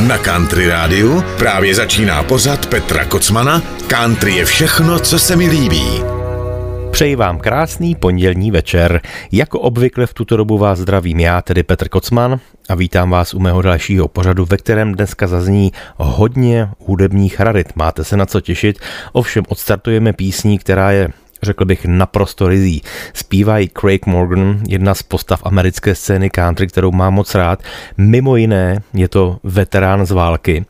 Na Country Rádiu právě začíná pořad Petra Kocmana Country je všechno, co se mi líbí. Přeji vám krásný pondělní večer. Jako obvykle v tuto dobu vás zdravím já, tedy Petr Kocman, a vítám vás u mého dalšího pořadu, ve kterém dneska zazní hodně hudebních rarit. Máte se na co těšit, ovšem odstartujeme písní, která je řekl bych naprosto rizí. Zpívají Craig Morgan, jedna z postav americké scény country, kterou mám moc rád. Mimo jiné je to veterán z války,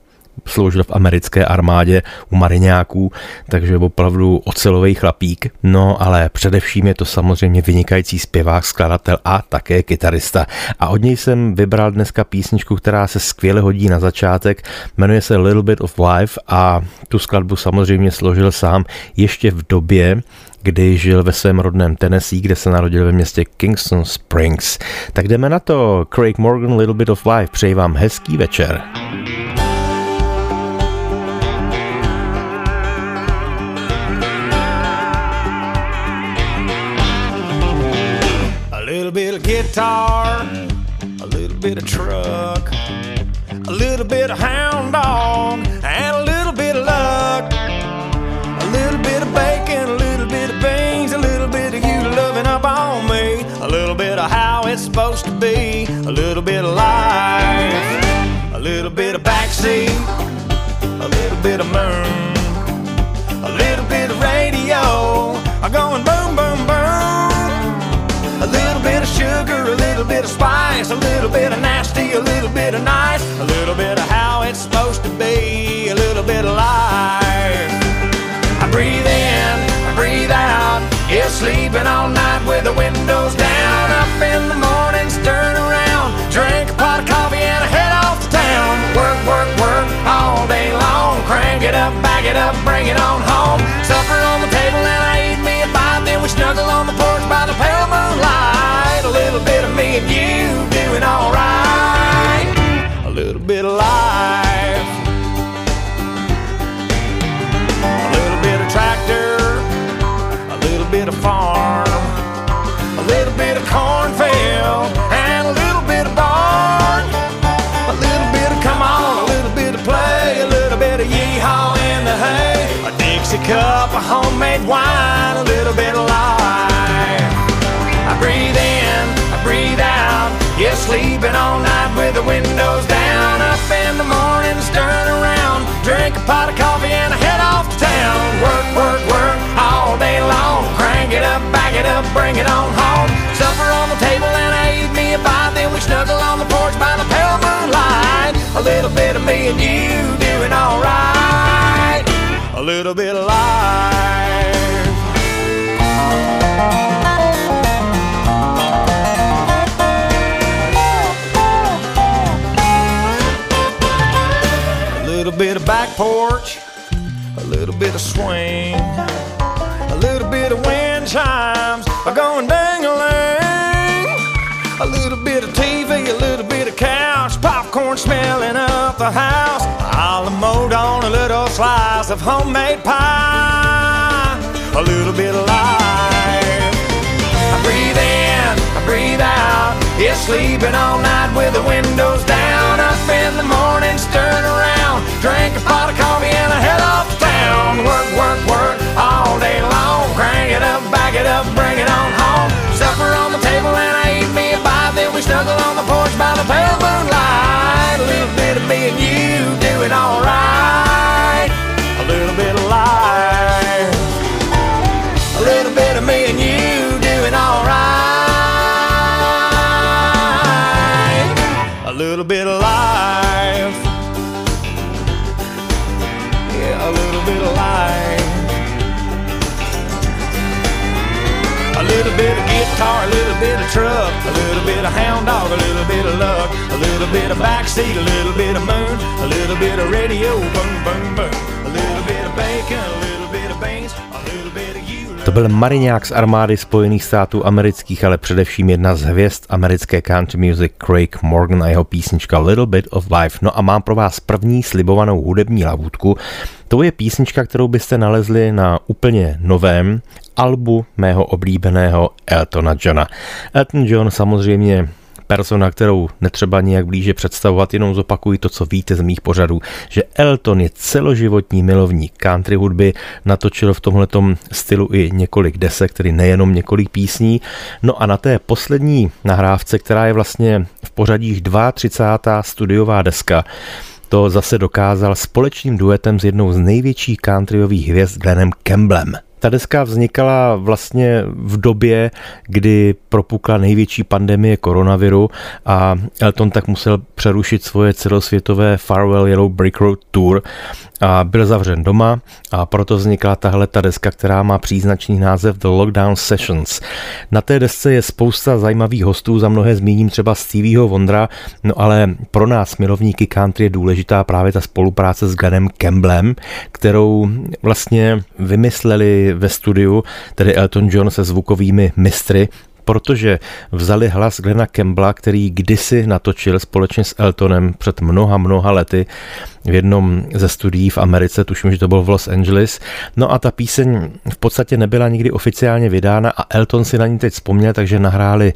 sloužil v americké armádě u mariňáků, takže opravdu ocelový chlapík. No ale především je to samozřejmě vynikající zpěvák, skladatel a také kytarista. A od něj jsem vybral dneska písničku, která se skvěle hodí na začátek. Jmenuje se Little Bit of Life a tu skladbu samozřejmě složil sám ještě v době, kdy žil ve svém rodném Tennessee, kde se narodil ve městě Kingston Springs. Tak jdeme na to. Craig Morgan, Little Bit of Life. Přeji vám hezký večer. Guitar, a little bit of truck, a little bit of hound dog, a little bit of moon, a little bit of radio, going boom, boom, boom, a little bit of sugar, a little bit of spice, a little bit of nasty, a little bit of nice, a little bit of how it's supposed to be, a little bit of life. I breathe in, I breathe out, yeah, sleeping all night with a windows up, back it up, bring it on home. Cup of homemade wine, a little bit of life. I breathe in, I breathe out, yeah, sleeping all night with the windows down. Up in the mornings, turn around, drink a pot of coffee and I head off to town. Work, work, work all day long, crank it up, back it up, bring it on home. Supper on the table and I eat me a bite, then we snuggle on the porch by the pale moonlight. A little bit of me and you doing alright. A little bit of life. A little bit of back porch, a little bit of swing, a little bit of wind chimes are going dang-a-lang. A little bit of TV, a little bit of couch, popcorn smelling up the house. A little slice of homemade pie, a little bit of life. I breathe in, I breathe out. Yeah, sleeping all night with the windows down. Up in the mornings, turn around, drink a pot of coffee and I head off to town. Work, work, work all day long. Crank it up, back it up, bring it on home. Supper on the table and I eat me a bite. Then we snuggle on the porch by the pale moonlight. A little bit of me and you doing alright. Bit of luck, a little bit of backseat, a little bit of moon, a little bit of radio, boom, boom, boom, a little bit of bacon, a little bit of beans, a little bit of you. To byl mariňák z armády Spojených států amerických, ale především jedna z hvězd americké country music Craig Morgan a jeho písnička Little Bit of Life. No a mám pro vás první slibovanou hudební lavutku. To je písnička, kterou byste nalezli na úplně novém albu mého oblíbeného Eltona Johna. Elton John samozřejmě persona, kterou netřeba nijak blíže představovat, jenom zopakuji to, co víte z mých pořadů, že Elton je celoživotní milovník country hudby, natočil v tomhletom stylu i několik desek, tedy nejenom několik písní. No a na té poslední nahrávce, která je vlastně v pořadích 32. studiová deska, to zase dokázal společným duetem s jednou z největších countryových hvězd Glennem Campbellem. Ta deska vznikala vlastně v době, kdy propukla největší pandemie koronaviru a Elton tak musel přerušit svoje celosvětové Farewell Yellow Brick Road Tour a byl zavřen doma a proto vznikla tahle ta deska, která má příznačný název The Lockdown Sessions. Na té desce je spousta zajímavých hostů, za mnohé zmíním třeba Stevieho Vondra, no ale pro nás milovníky country je důležitá právě ta spolupráce s Glennem Campbellem, kterou vlastně vymysleli ve studiu, tedy Elton John se zvukovými mistry, protože vzali hlas Glena Campbella, který kdysi natočil společně s Eltonem před mnoha, mnoha lety v jednom ze studií v Americe, tuším, že to bylo v Los Angeles. No a ta píseň v podstatě nebyla nikdy oficiálně vydána a Elton si na ní teď vzpomněl, takže nahráli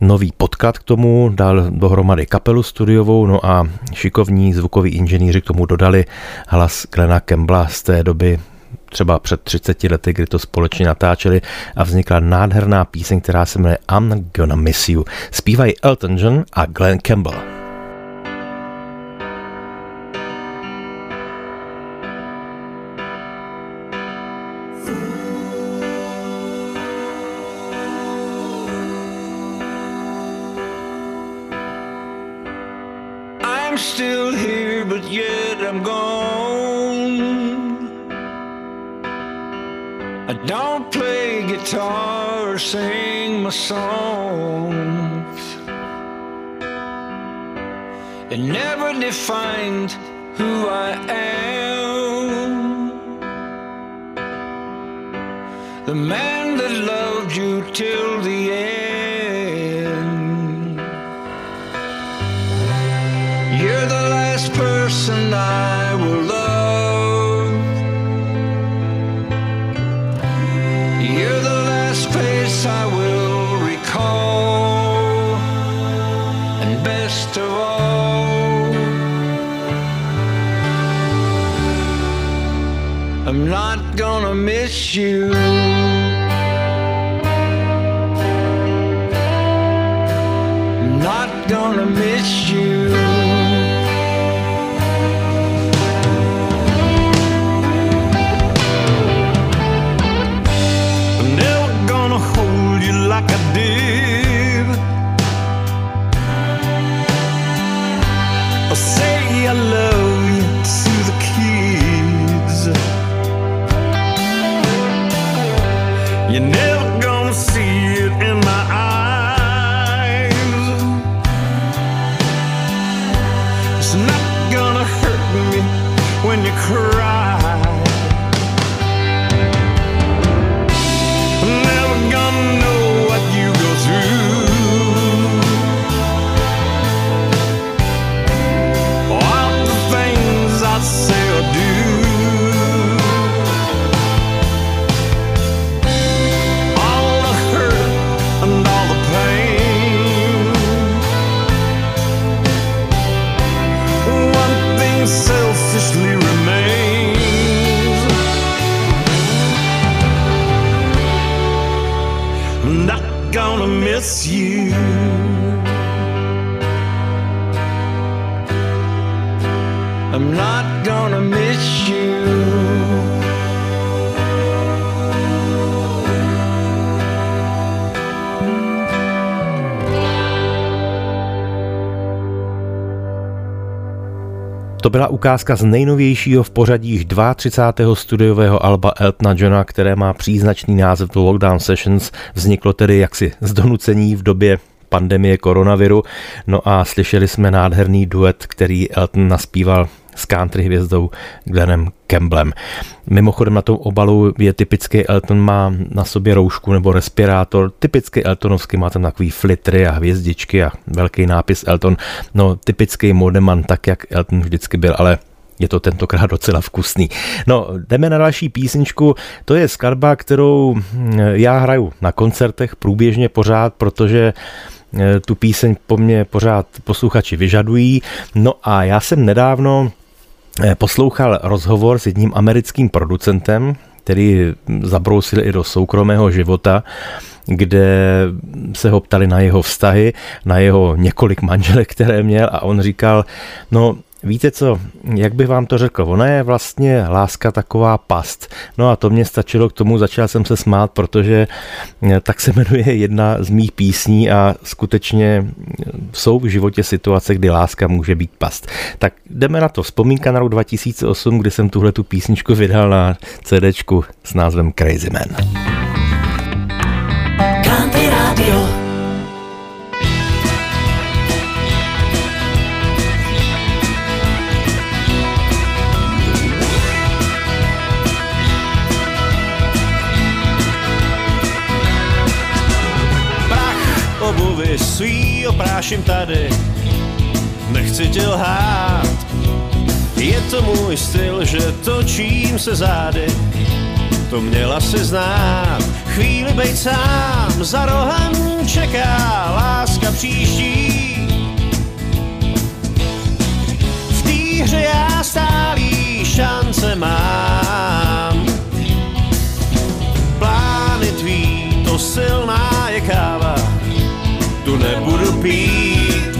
nový podklad k tomu, dal dohromady kapelu studiovou, no a šikovní zvukoví inženýři k tomu dodali hlas Glena Campbella z té doby třeba před 30 lety, kdy to společně natáčeli a vznikla nádherná píseň, která se jmenuje I'm Gonna Miss You. Zpívají Elton John a Glenn Campbell. Guitar or sing my songs. It never defined who I am. The man that loved you till the end. You're the last person I you. Ukázka z nejnovějšího v pořadí 32. studiového alba Eltona Johna, které má příznačný název The Lockdown Sessions. Vzniklo tedy jaksi z donucení v době pandemie koronaviru. No a slyšeli jsme nádherný duet, který Elton naspíval s country hvězdou Glennem Campbellem. Mimochodem na tom obalu je typický Elton, má na sobě roušku nebo respirátor, typicky Eltonovský, má tam takový flitry a hvězdičky a velký nápis Elton. No typický modeman, tak jak Elton vždycky byl, ale je to tentokrát docela vkusný. No, jdeme na další písničku. To je skladba, kterou hm, já hraju na koncertech průběžně pořád, protože tu píseň po mně pořád posluchači vyžadují. No a já jsem nedávno poslouchal rozhovor s jedním americkým producentem, který zabrousil i do soukromého života kde se ho ptali na jeho vztahy, na jeho několik manželek, které měl a on říkal, no Víte co, jak bych vám to řekl, ona je vlastně láska taková past. No a to mě stačilo k tomu, začal jsem se smát, protože eh, tak se jmenuje jedna z mých písní a skutečně eh, jsou v životě situace, kdy láska může být past. Tak jdeme na to. Vzpomínka na rok 2008, kdy jsem tuhle tu písničku vydal na CDčku s názvem Crazy Man. Country Radio. Svý opráším tady, nechci tě lhát. Je to můj styl, že točím se zády, to měla si znát. Chvíli bejt sám, za rohem čeká láska příští. Pít.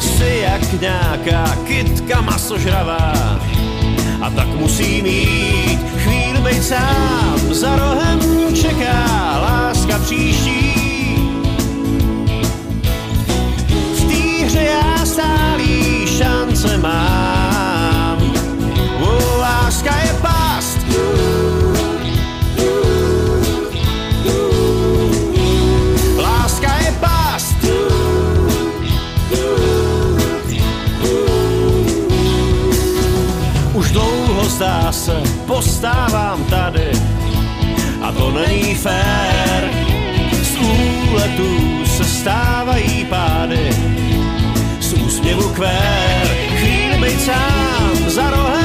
Jsi jak nějaká kytka masožravá a tak musí mít chvíli být sám. Za rohem čeká láska příští. V té hře já stálý šance mám. Láska je past. Postávám tady. A to není fér. Z úletů se stávají pády, z úsměvu kvér, chvíli být sám, za rohem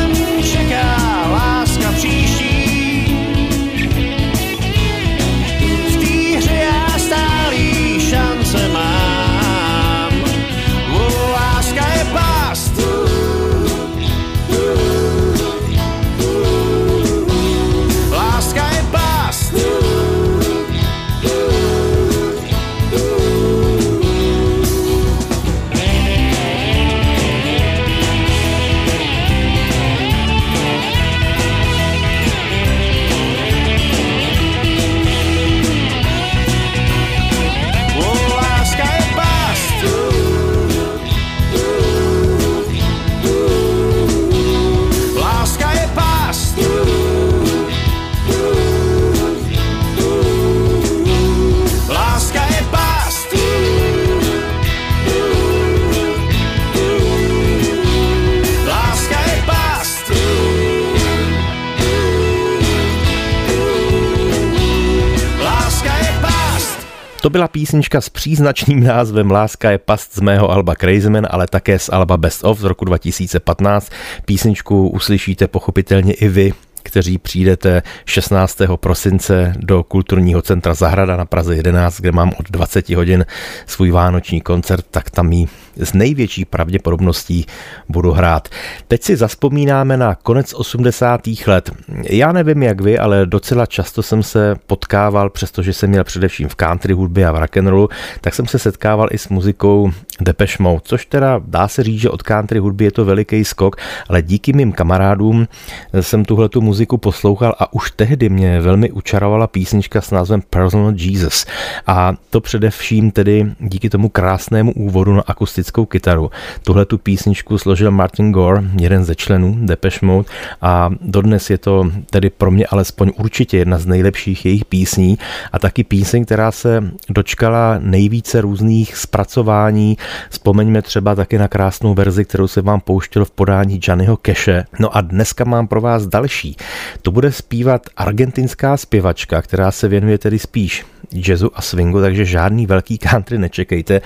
To byla písnička s příznačným názvem Láska je past z mého alba Crazyman, ale také z alba Best of z roku 2015. Písničku uslyšíte pochopitelně i vy, kteří přijdete 16. prosince do kulturního centra Zahrada na Praze 11, kde mám od 20 hodin svůj vánoční koncert, tak tam ji s největší pravděpodobností budu hrát. Teď si zaspomínáme na konec 80. let. Já nevím jak vy, ale docela často jsem se potkával, přestože jsem měl především v country hudbě a v rock'n'rollu, tak jsem se setkával i s muzikou Depeche Mode, což teda dá se říct, že od country hudby je to veliký skok, ale díky mým kamarádům jsem tuhle tu muziku poslouchal a už tehdy mě velmi učarovala písnička s názvem Personal Jesus. A to především tedy díky tomu krásnému úvodu na akustickou kytaru. Tuhle tu písničku složil Martin Gore, jeden ze členů Depeche Mode a dodnes je to tedy pro mě alespoň určitě jedna z nejlepších jejich písní a taky píseň, která se dočkala nejvíce různých zpracování. Vzpomeňme třeba taky na krásnou verzi, kterou se vám pouštěl v podání Johnnyho Keše. No a dneska mám pro vás další. To bude zpívat argentinská zpěvačka, která se věnuje tedy spíš jazzu a swingu, takže žádný velký country nečekejte,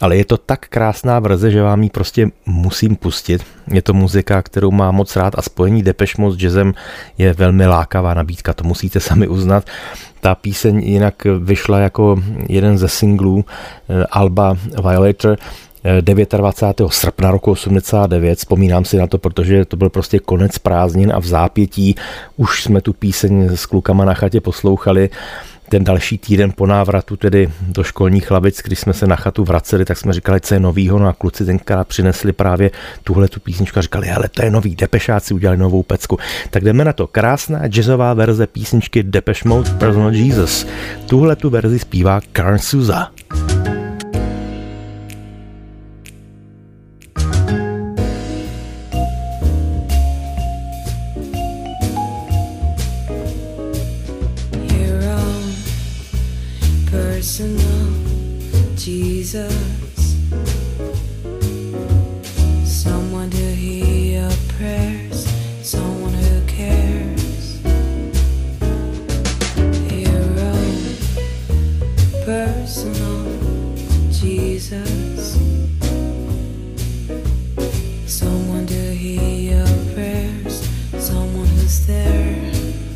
ale je to tak krásná verze, že vám ji prostě musím pustit. Je to muzika, kterou mám moc rád a spojení Depeche Mode s jazzem je velmi lákavá nabídka, to musíte sami uznat. Ta píseň jinak vyšla jako jeden ze singlů eh, Alba Violator, 29. srpna roku 89. Vzpomínám si na to, protože to byl prostě konec prázdnin a v zápětí už jsme tu píseň s klukama na chatě poslouchali ten další týden po návratu tedy do školních lavic, když jsme se na chatu vraceli, tak jsme říkali, co je novýho, no a kluci tenkrát přinesli právě tuhle tu písničku a říkali, ale to je nový, Depešáci udělali novou pecku. Tak jdeme na to. Krásná jazzová verze písničky Depeche Mode Personal Jesus. Tuhle tu verzi zpívá Karen Souza. Jesus, someone to hear your prayers, someone who cares. Hero, personal Jesus, someone to hear your prayers, someone who's there.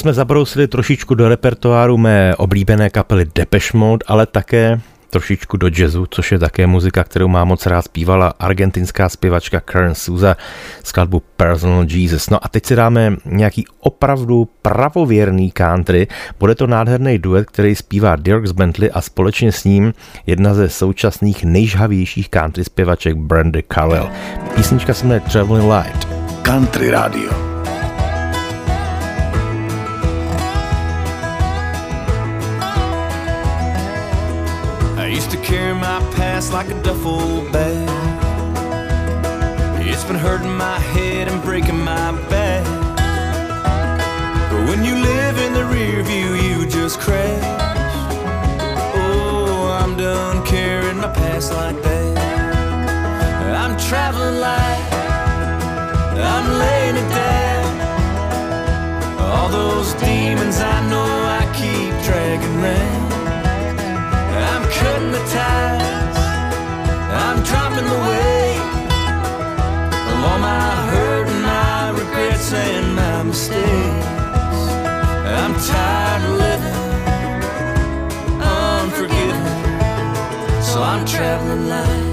Jsme zabrousili trošičku do repertoáru mé oblíbené kapely Depeche Mode, ale také trošičku do jazzu, což je také muzika, kterou má moc rád zpívala argentinská zpěvačka Karen Souza skladbu Personal Jesus. No a teď si dáme nějaký opravdu pravověrný country. Bude to nádherný duet, který zpívá Dirks Bentley a společně s ním jedna ze současných nejžhavějších country zpěvaček Brandy Carwell. Písnička se jmenuje Traveling Light. Country Radio. Like a duffel bag. It's been hurting my head and breaking my back. But when you live in the rear view, you just crash. Oh, I'm done carrying my past like that. My mistakes. I'm tired of living unforgiven, so I'm traveling light.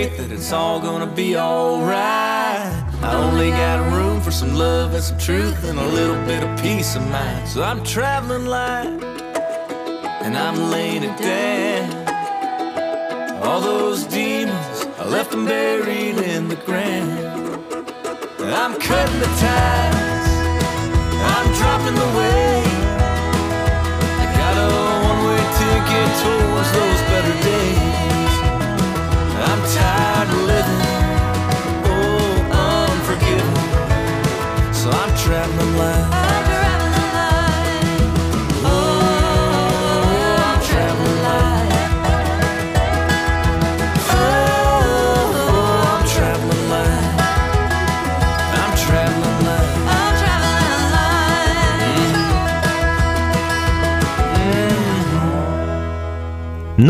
Faith that it's all gonna be alright. I only got room for some love and some truth and a little bit of peace of mind. So I'm traveling light and I'm laying it down. All those demons, I left them buried in the ground. I'm cutting the ties, I'm dropping the weight. I got a one-way ticket towards those better days. Traveling light.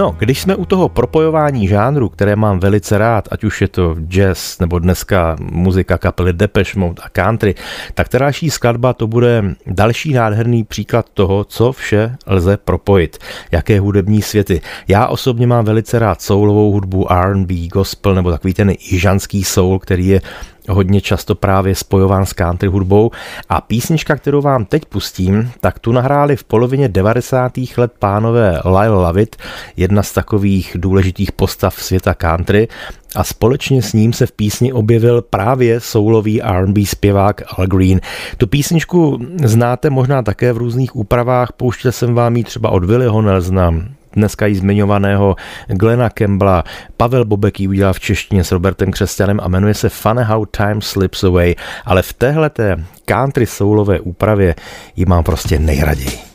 No, když jsme u toho propojování žánru, které mám velice rád, ať už je to jazz nebo dneska muzika kapely Depeche Mode a country, tak ta další skladba to bude další nádherný příklad toho, co vše lze propojit, jaké hudební světy. Já osobně mám velice rád soulovou hudbu, R&B, gospel nebo takový ten jižanský soul, který je hodně často právě spojován s country hudbou a písnička, kterou vám teď pustím, tak tu nahráli v polovině 90. let pánové Lyle Lovett, jedna z takových důležitých postav světa country a společně s ním se v písni objevil právě soulový R&B zpěvák Al Green. Tu písničku znáte možná také v různých úpravách, pouštěl jsem vám ji třeba od Willyho Nelsona, dneska jí zmiňovaného Glena Campbella. Pavel Bobek ji udělal v češtině s Robertem Křesťanem a jmenuje se Funny How Time Slips Away, ale v téhleté country soulové úpravě ji mám prostě nejraději.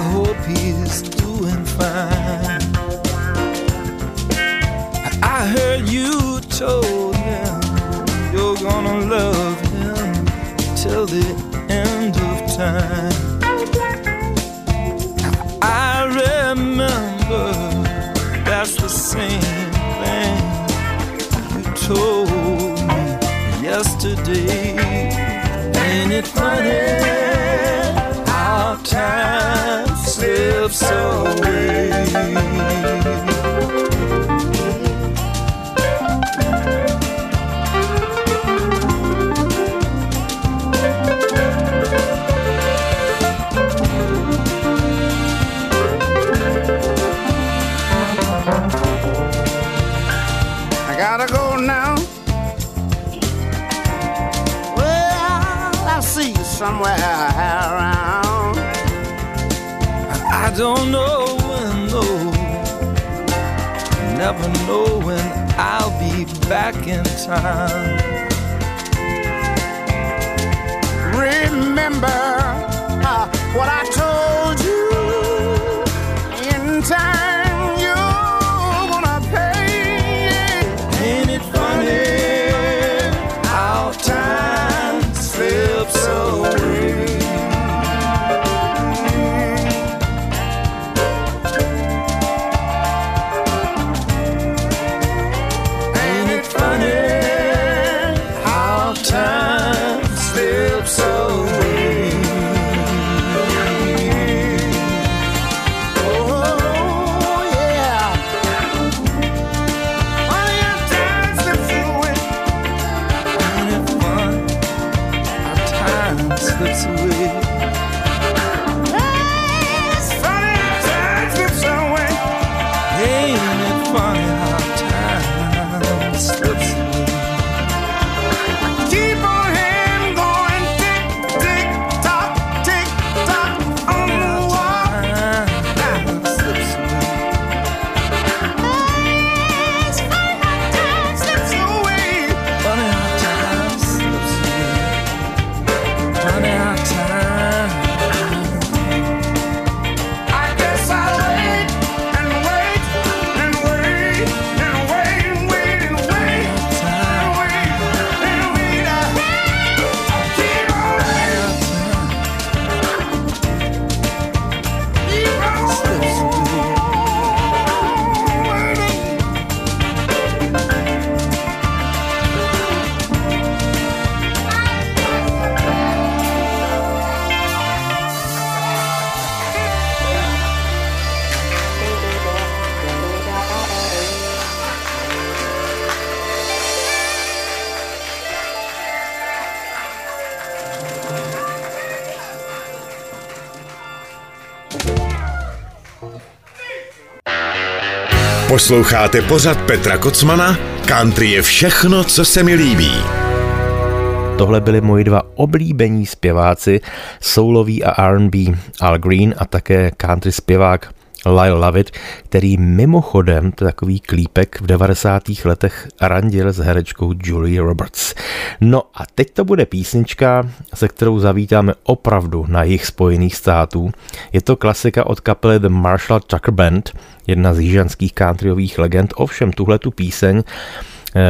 I hope he's doing fine. I heard you told him you're gonna love him till the end of time. I remember that's the same thing you told me yesterday. Ain't it funny slips away? Don't know when, no. Never know when I'll be back in time. Remember uh, what I told you in time. You're gonna pay. Ain't it funny how time slips away? Posloucháte pořad Petra Kocmana? Country je všechno, co se mi líbí. Tohle byli moji dva oblíbení zpěváci, soulový a R&B Al Green a také country zpěvák Lyle Lovett, který mimochodem, takový klípek, v 90. letech randil s herečkou Julie Roberts. No a teď to bude písnička, se kterou zavítáme opravdu na jich Spojených států. Je to klasika od kapely The Marshall Tucker Band, jedna z jižanských countryových legend, ovšem tuhle tu píseň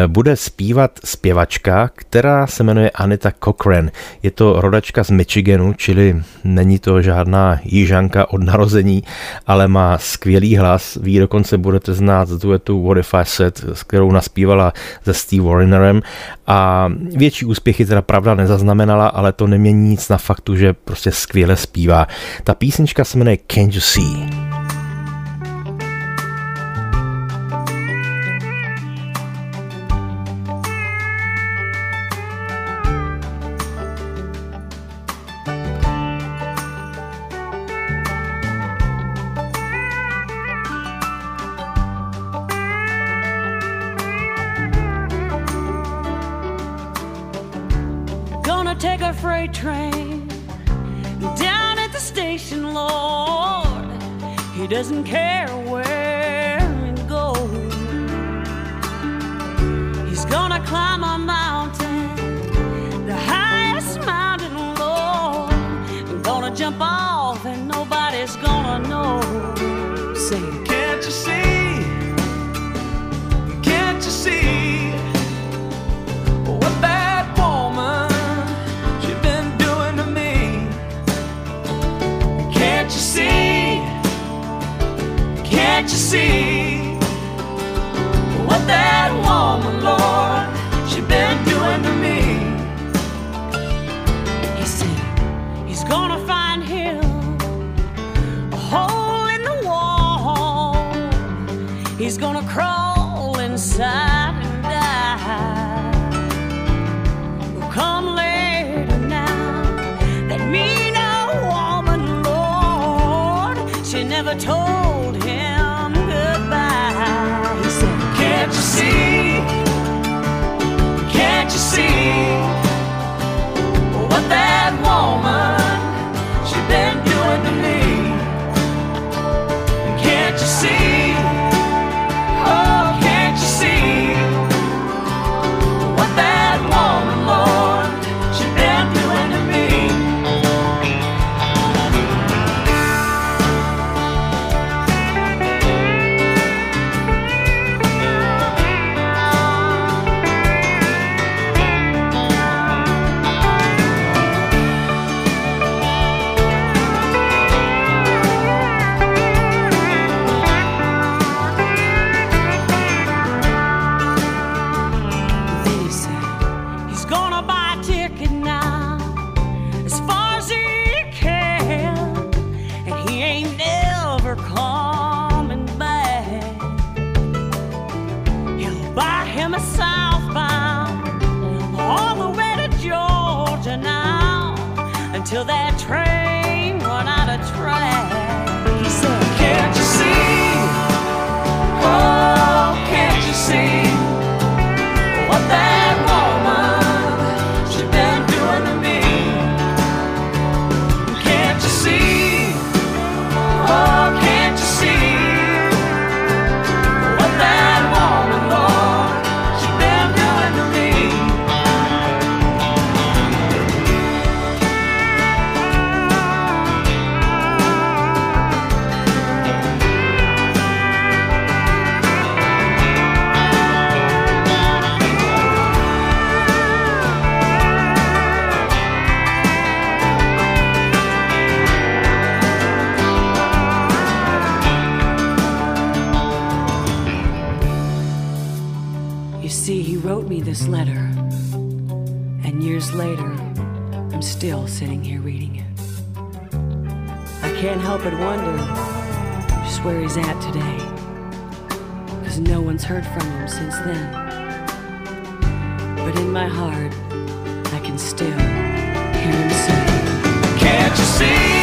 bude zpívat zpěvačka, která se jmenuje Anita Cochran. Je to rodačka z Michiganu, čili není to žádná jižanka od narození, ale má skvělý hlas. Vy dokonce budete znát z duetu What If I Said, s kterou naspívala se Steve Warrinerem a větší úspěchy teda pravda nezaznamenala, ale to nemění nic na faktu, že prostě skvěle zpívá. Ta písnička se jmenuje Can't You See? He doesn't care where it goes. He's gonna climb a mountain, see what that woman, Lord, she been doing to me? He said he's gonna find him a hole in the wall. He's gonna crawl inside and die. Well, come later now, that mean old woman, Lord, she never told see. Can't help but wonder just where he's at today, because no one's heard from him since then. But in my heart, I can still hear him say, Can't you see?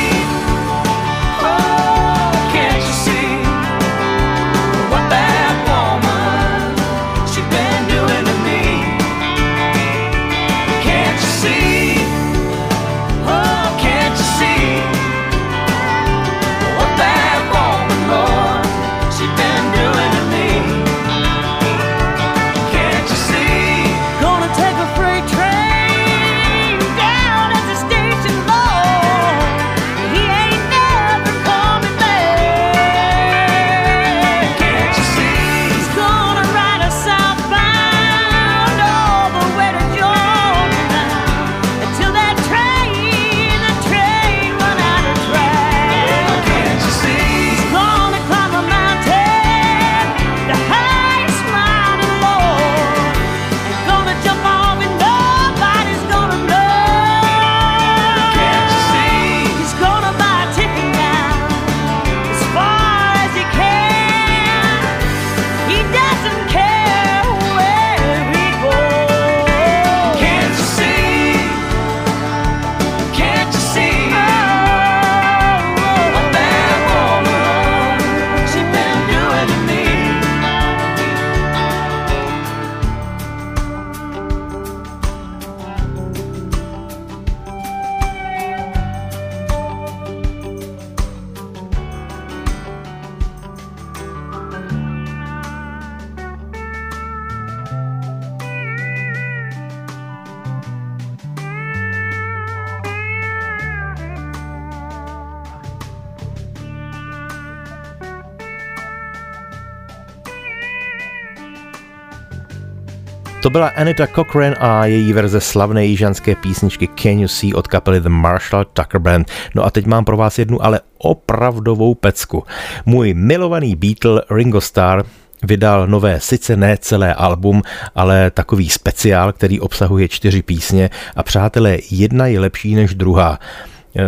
To byla Anita Cochran a její verze slavné jižanské písničky Can You See od kapely The Marshall Tucker Band. No a teď mám pro vás jednu ale opravdovou pecku. Můj milovaný Beatle Ringo Starr vydal nové, sice ne celé album, ale takový speciál, který obsahuje čtyři písně a přátelé, jedna je lepší než druhá.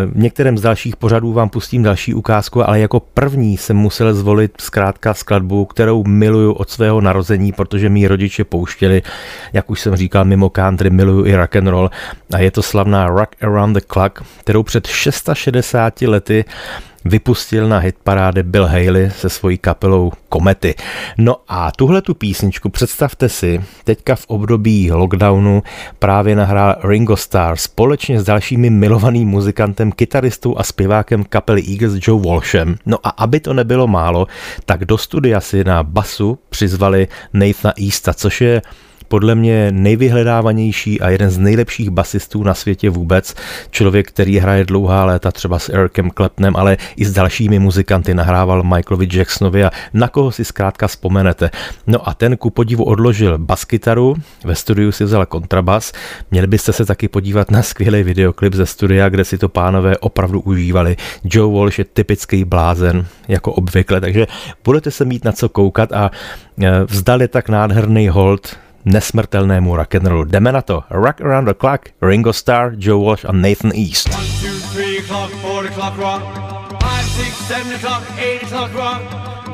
V některém z dalších pořadů vám pustím další ukázku, ale jako první jsem musel zvolit zkrátka skladbu, kterou miluju od svého narození, protože mý rodiče pouštěli, jak už jsem říkal, mimo country miluju i rock and roll. A je to slavná Rock Around the Clock, kterou před 660 lety vypustil na hitparáde Bill Haley se svojí kapelou Komety. No a tuhle tu písničku představte si, teďka v období lockdownu právě nahrál Ringo Starr společně s dalšími milovaným muzikantem, kytaristou a zpěvákem kapely Eagles Joe Walshem. No a aby to nebylo málo, tak do studia si na basu přizvali Nathana Easta, což je podle mě nejvyhledávanější a jeden z nejlepších basistů na světě vůbec. Člověk, který hraje dlouhá léta třeba s Ericem Claptonem, ale i s dalšími muzikanty nahrával Michaelovi Jacksonovi a na koho si zkrátka vzpomenete. No a ten ku podivu odložil baskytaru, ve studiu si vzal kontrabas. Měli byste se taky podívat na skvělý videoklip ze studia, kde si to pánové opravdu užívali. Joe Walsh je typický blázen, jako obvykle, takže budete se mít na co koukat a e, vzdali tak nádherný hold nesmrtelnému rock'n'rollu. Jdeme na to. Rock Around the Clock, Ringo Starr, Joe Walsh a Nathan East. One, two, three o'clock, four o'clock rock. Five, six, seven o'clock, eight o'clock rock.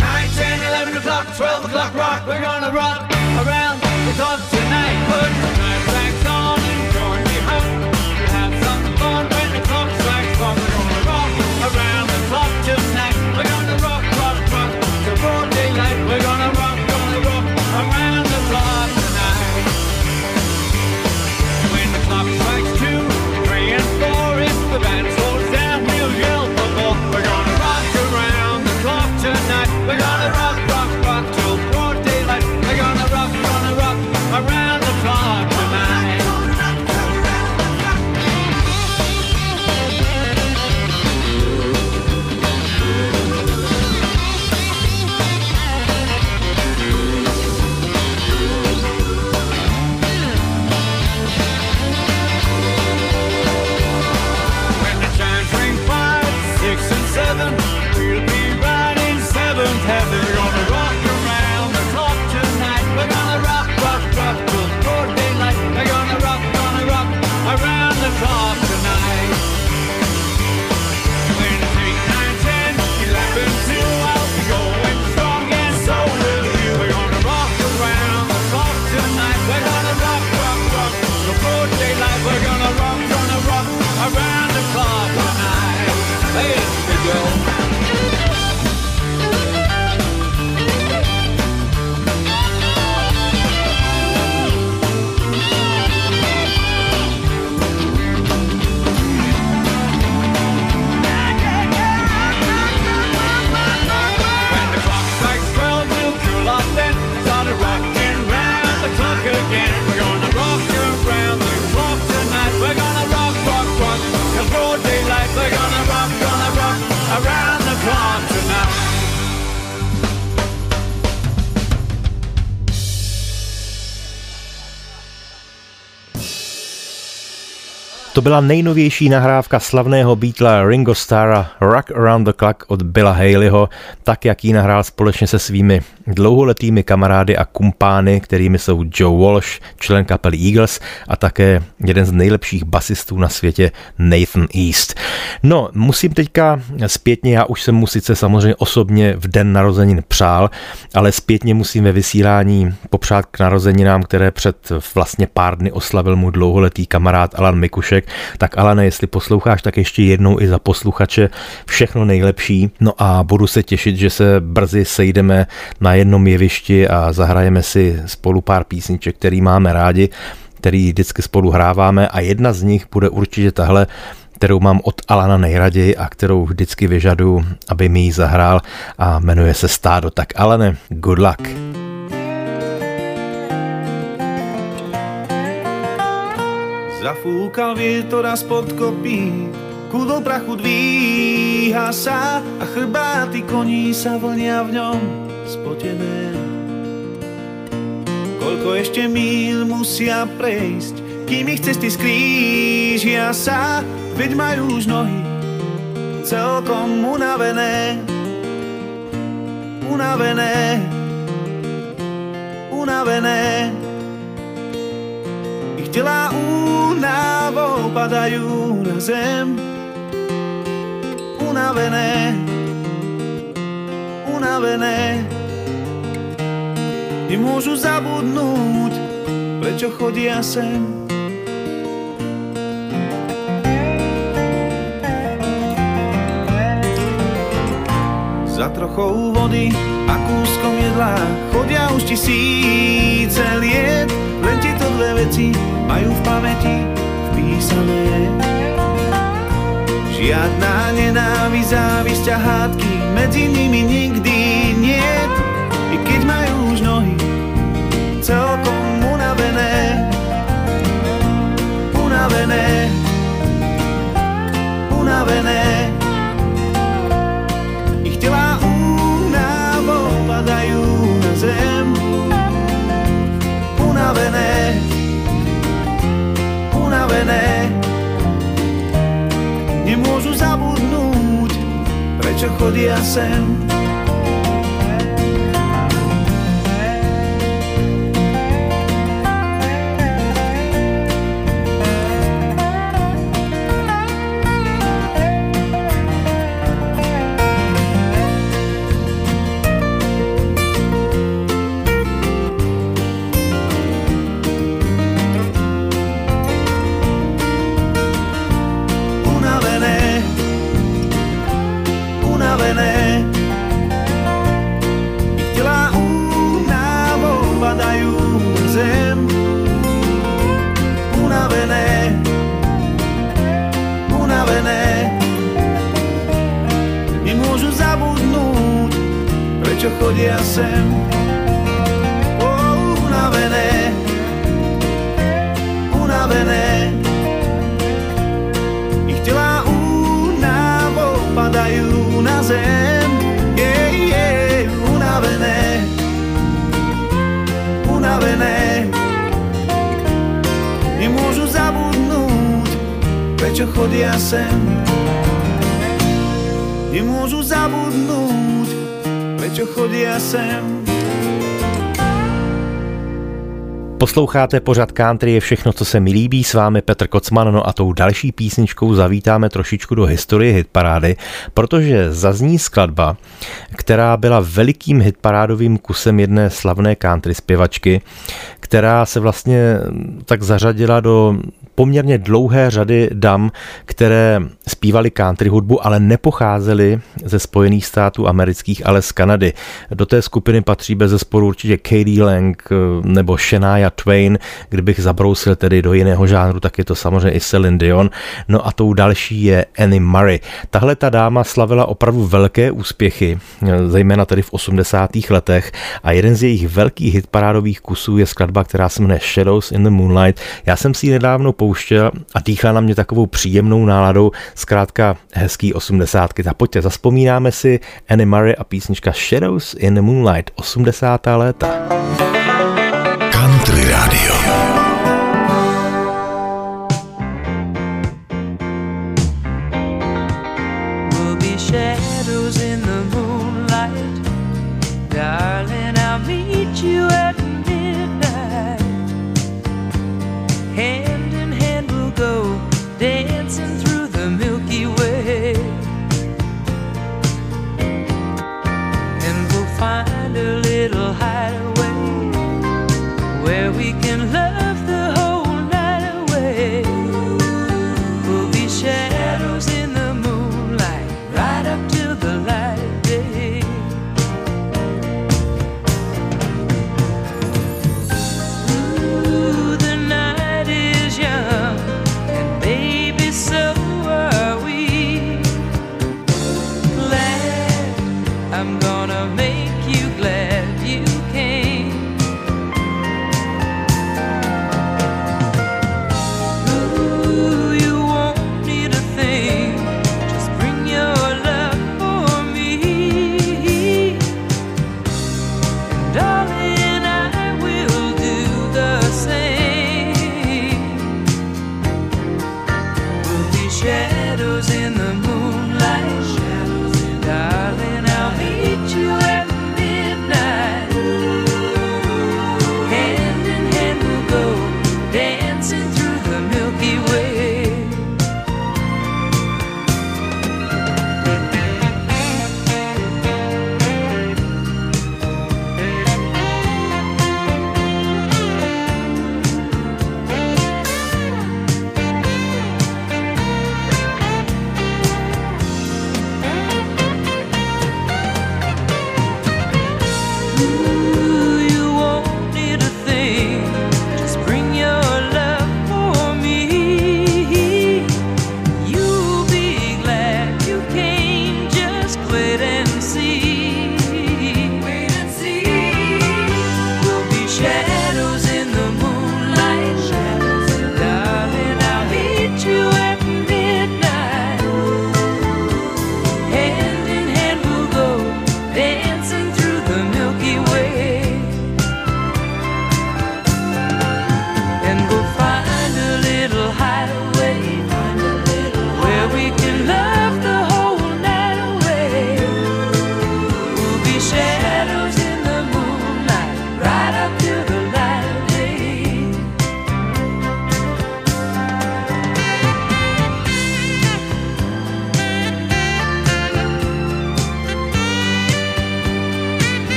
Nine, ten, eleven o'clock, twelve o'clock rock. We're gonna rock around To byla nejnovější nahrávka slavného Beatla Ringo Starra Rock Around the Clock od Billa Haleyho, tak jak ji nahrál společně se svými dlouholetými kamarády a kumpány, kterými jsou Joe Walsh, člen kapely Eagles a také jeden z nejlepších basistů na světě Nathan East. No, musím teďka zpětně, já už jsem mu sice samozřejmě osobně v den narozenin přál, ale zpětně musím ve vysílání popřát k narozeninám, které před vlastně pár dny oslavil mu dlouholetý kamarád Alan Mikušek. Tak Alane, jestli posloucháš, tak ještě jednou i za posluchače všechno nejlepší. No a budu se těšit, že se brzy sejdeme na jednom jevišti a zahrajeme si spolu pár písniček, který máme rádi který vždycky spolu hráváme a jedna z nich bude určitě tahle, kterou mám od Alana nejraději a kterou vždycky vyžadu, aby mi ji zahrál a jmenuje se Stádo. Tak Alane, good luck. Zafúkal vietor a spod kopí, kúdol prachu dvíha sa a chrbáty koní sa vlnia v ňom spotené. Koľko ešte míl musia prejsť, kým ich cesty skrížia sa, veď majú už nohy celkom unavené. Unavené, unavené. Ich telá únavou padajú na zem. Unavené, unavené. Nemôžu zabudnúť, prečo chodia sem. Za trochou vody a kúskom jedla chodia už tisíce liet, len tieto dve veci majú v pamäti vpísané. Žiadna nenávisť, závisť a hádky medzi nimi nikdy prečo chodia sem. Prečo chodia sem. Ó, unavené, unavené. Ich telá únavou padajú na zem. Yeah, yeah, unavené, unavené. Nemôžu zabudnúť, prečo chodia sem. Nemôžu zabudnúť, prečo chodia sem. Posloucháte pořad country je všechno, co se mi líbí, s vámi Petr Kocman, no a tou další písničkou zavítáme trošičku do historie hitparády, protože zazní skladba, která byla velikým hitparádovým kusem jedné slavné country zpěvačky, která se vlastně tak zařadila do poměrně dlouhé řady dam, které zpívaly country hudbu, ale nepocházely ze Spojených států amerických, ale z Kanady. Do té skupiny patří bez zesporu určitě Katie Lang eh, nebo Shania Twain, kdybych zabrousil tedy do jiného žánru, tak je to samozřejmě i Celine Dion. No a tou další je Annie Murray. Tahle ta dáma slavila opravdu velké úspěchy, eh, zejména tedy v 80. letech a jeden z jejich velkých hitparádových kusů je skladba, která se jmenuje Shadows in the Moonlight. Já jsem si ji nedávno pouštěl a dýchla na mě takovou příjemnou náladou, zkrátka hezký 80. Tak pojďte, zaspomínáme si Annie Murray a písnička Shadows in the Moonlight 80. léta. Country Radio.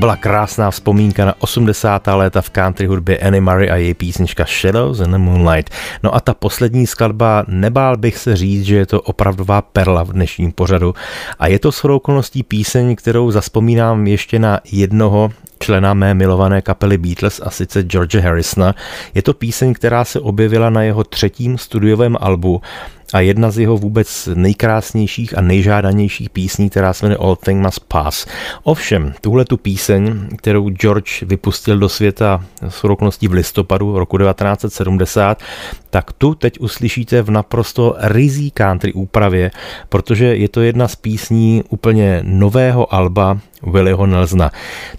Byla krásná vzpomínka na 80. léta v country hudbě Annie Murray a její písnička Shadows in the Moonlight. No a ta poslední skladba, nebál bych se říct, že je to opravdová perla v dnešním pořadu. A je to shodou okolností píseň, kterou zaspomínám ještě na jednoho člena mé milované kapely Beatles a sice George Harrisona. Je to píseň, která se objevila na jeho třetím studiovém albu a jedna z jeho vůbec nejkrásnějších a nejžádanějších písní, která se jmenuje All Thing Must Pass. Ovšem, tuhle tu píseň, kterou George vypustil do světa s okolností v listopadu roku 1970, tak tu teď uslyšíte v naprosto rizí country úpravě, protože je to jedna z písní úplně nového alba Willyho Nelsona.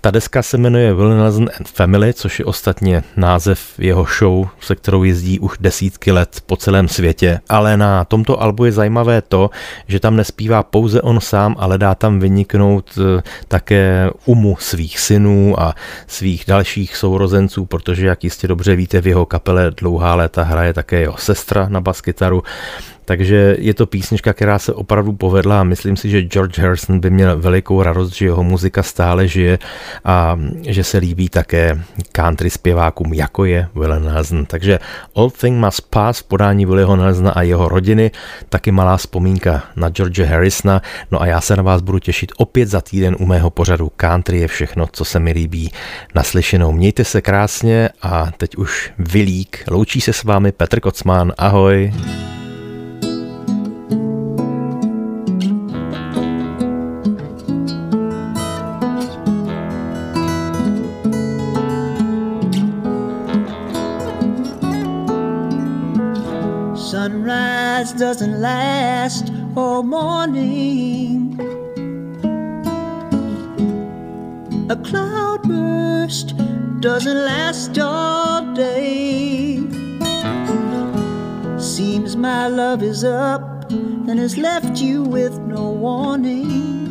Ta deska se jmenuje Willie Nelson and Family, což je ostatně název jeho show, se kterou jezdí už desítky let po celém světě. Ale na tomto albu je zajímavé to, že tam nespívá pouze on sám, ale dá tam vyniknout eh, také umu svých synů a svých dalších sourozenců, protože jak jistě dobře víte, v jeho kapele dlouhá léta hraje také jeho sestra na baskytaru. Takže je to písnička, která se opravdu povedla a myslím si, že George Harrison by měl velikou radost, že jeho muzika stále žije a že se líbí také country zpěvákům, jako je Willie Nelson. Takže All Thing Must Pass v podání Willieho Nelsona a jeho rodiny, taky malá vzpomínka na George Harrisona. No a já se na vás budu těšit opět za týden u mého pořadu Country je všechno, co se mi líbí naslyšenou. Mějte se krásně a teď už vylík. Loučí se s vámi Petr Kocman. Ahoj. Sunrise doesn't last all morning. A cloudburst doesn't last all day. Seems my love is up and has left you with no warning.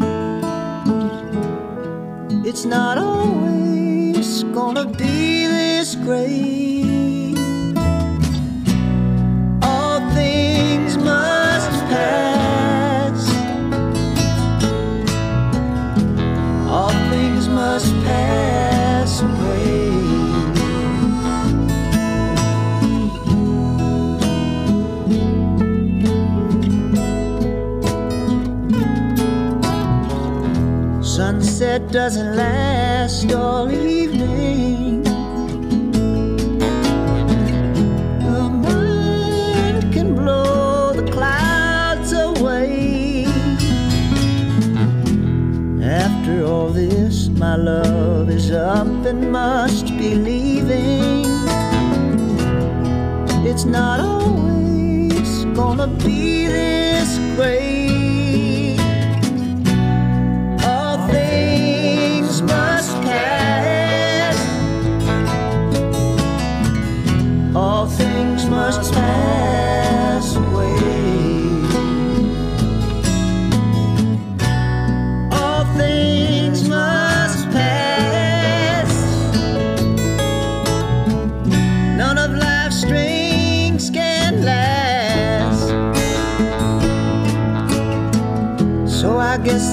It's not always gonna be this great. Sunset doesn't last all evening. The wind can blow the clouds away. After all this, my love is up and must be leaving. It's not always gonna be this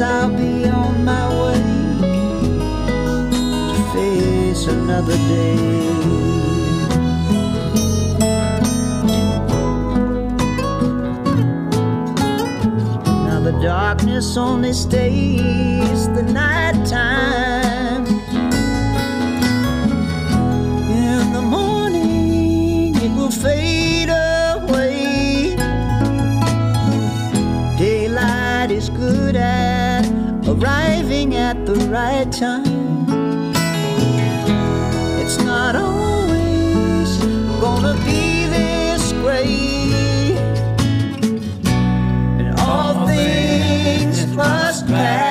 I'll be on my way to face another day. Now the darkness only stays the night right time. It's not always gonna be this great. And all things must pass.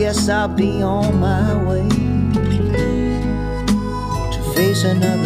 Guess I'll be on my way to face another.